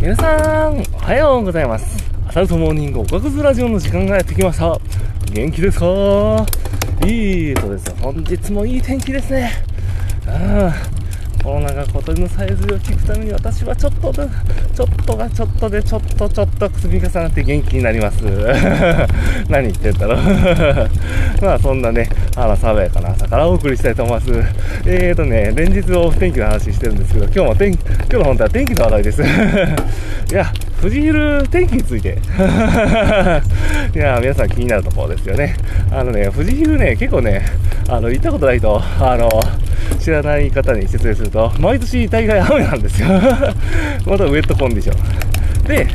皆さん、おはようございます。アサルトモーニングおかくずラジオの時間がやってきました。元気ですか？いいとです。本日もいい天気ですね。ああコロナが小鳥のさえずりを聞くために私はちょっとで、ちょっとがちょっとで、ちょっとちょっと積み重なって元気になります。何言ってんだろう。まあそんなね、あの、爽やかな朝からお送りしたいと思います。えーとね、連日お天気の話してるんですけど、今日も天気、今日の本当は天気の話題です。いや、富士ヒル天気について。いや、皆さん気になるところですよね。あのね、富士ヒルね、結構ね、あの、行ったことないと、あの、知らない方に説明すると、毎年大概雨なんですよ。またウェットコンディション。で、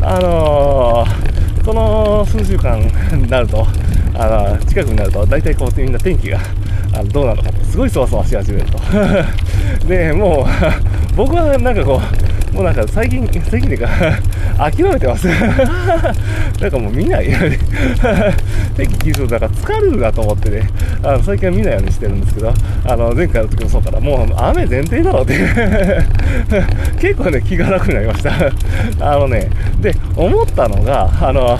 あのー、この数週間になると、あの近くになると、大体こうみんな天気があのどうなのかって、すごいそわそわし始めると。で、もう、僕はなんかこう、もうなんか最近、最近っていうか、諦めてます。なんかもう見ないように。天気気にするとなんか疲れるなと思ってね、あの最近は見ないようにしてるんですけど、あの前回の時もそうから、もう雨前提だろうって結構ね、気が楽になりました。あのね、で、思ったのが、あの、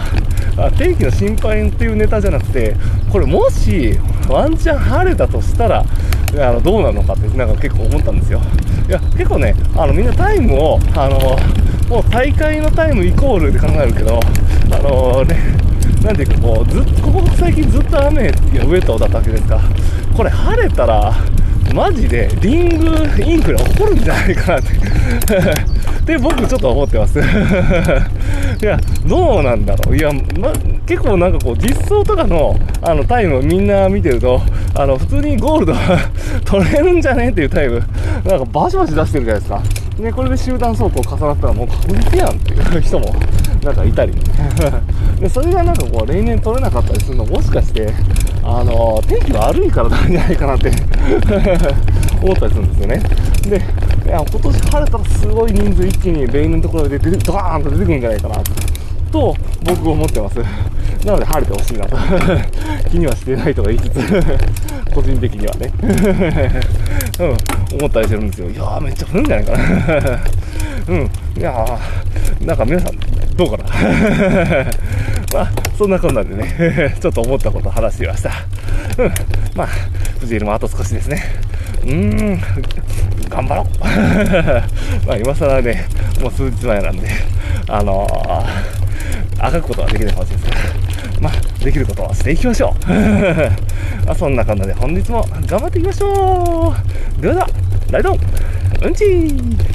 天気の心配っていうネタじゃなくて、これもしワンチャン晴れたとしたら、あのどうなのかってなんか結構思ったんですよ。いや、結構ね、あのみんなタイムを、あの、もう大会のタイムイコールで考えるけど、あのね、なんていうかこう、ずっと、ここ最近ずっと雨やウェットだったわけですか。これ晴れたら、マジでリングインフレ起こるんじゃないかなって で僕ちょっと思ってます いやどうなんだろういや、ま、結構なんかこう実装とかのあのタイムをみんな見てるとあの普通にゴールド取れるんじゃねっていうタイムなんかバシバシ出してるじゃないですか。ね、これで集団走行重なったらもう確実やんっていう人も。なんかいたりでそれがなんかこう例年取れなかったりするのもしかしてあの天気悪いからなんじゃないかなって 思ったりするんですよね。でいや今年晴れたらすごい人数一気に例年のところで出てドーンと出てくるんじゃないかなと僕思ってます。なので晴れてほしいなと。気にはしてないとか言いつつ 個人的にはね。うん思ったりしてるんですよ。いやーめっちゃ降るんじゃないかな。うんいやーなんか皆さんどうかな。まあそんなこんなんでねちょっと思ったこと話してみました。うんまあ藤井もあと少しですね。うーん頑張ろう。まあ今更ねもう数日前なんであのー、あがくことはできないかもしれないですが。まあできることはしていきましょう。まあそんな感じで本日も頑張っていきましょう。ではではライドン。うんちー。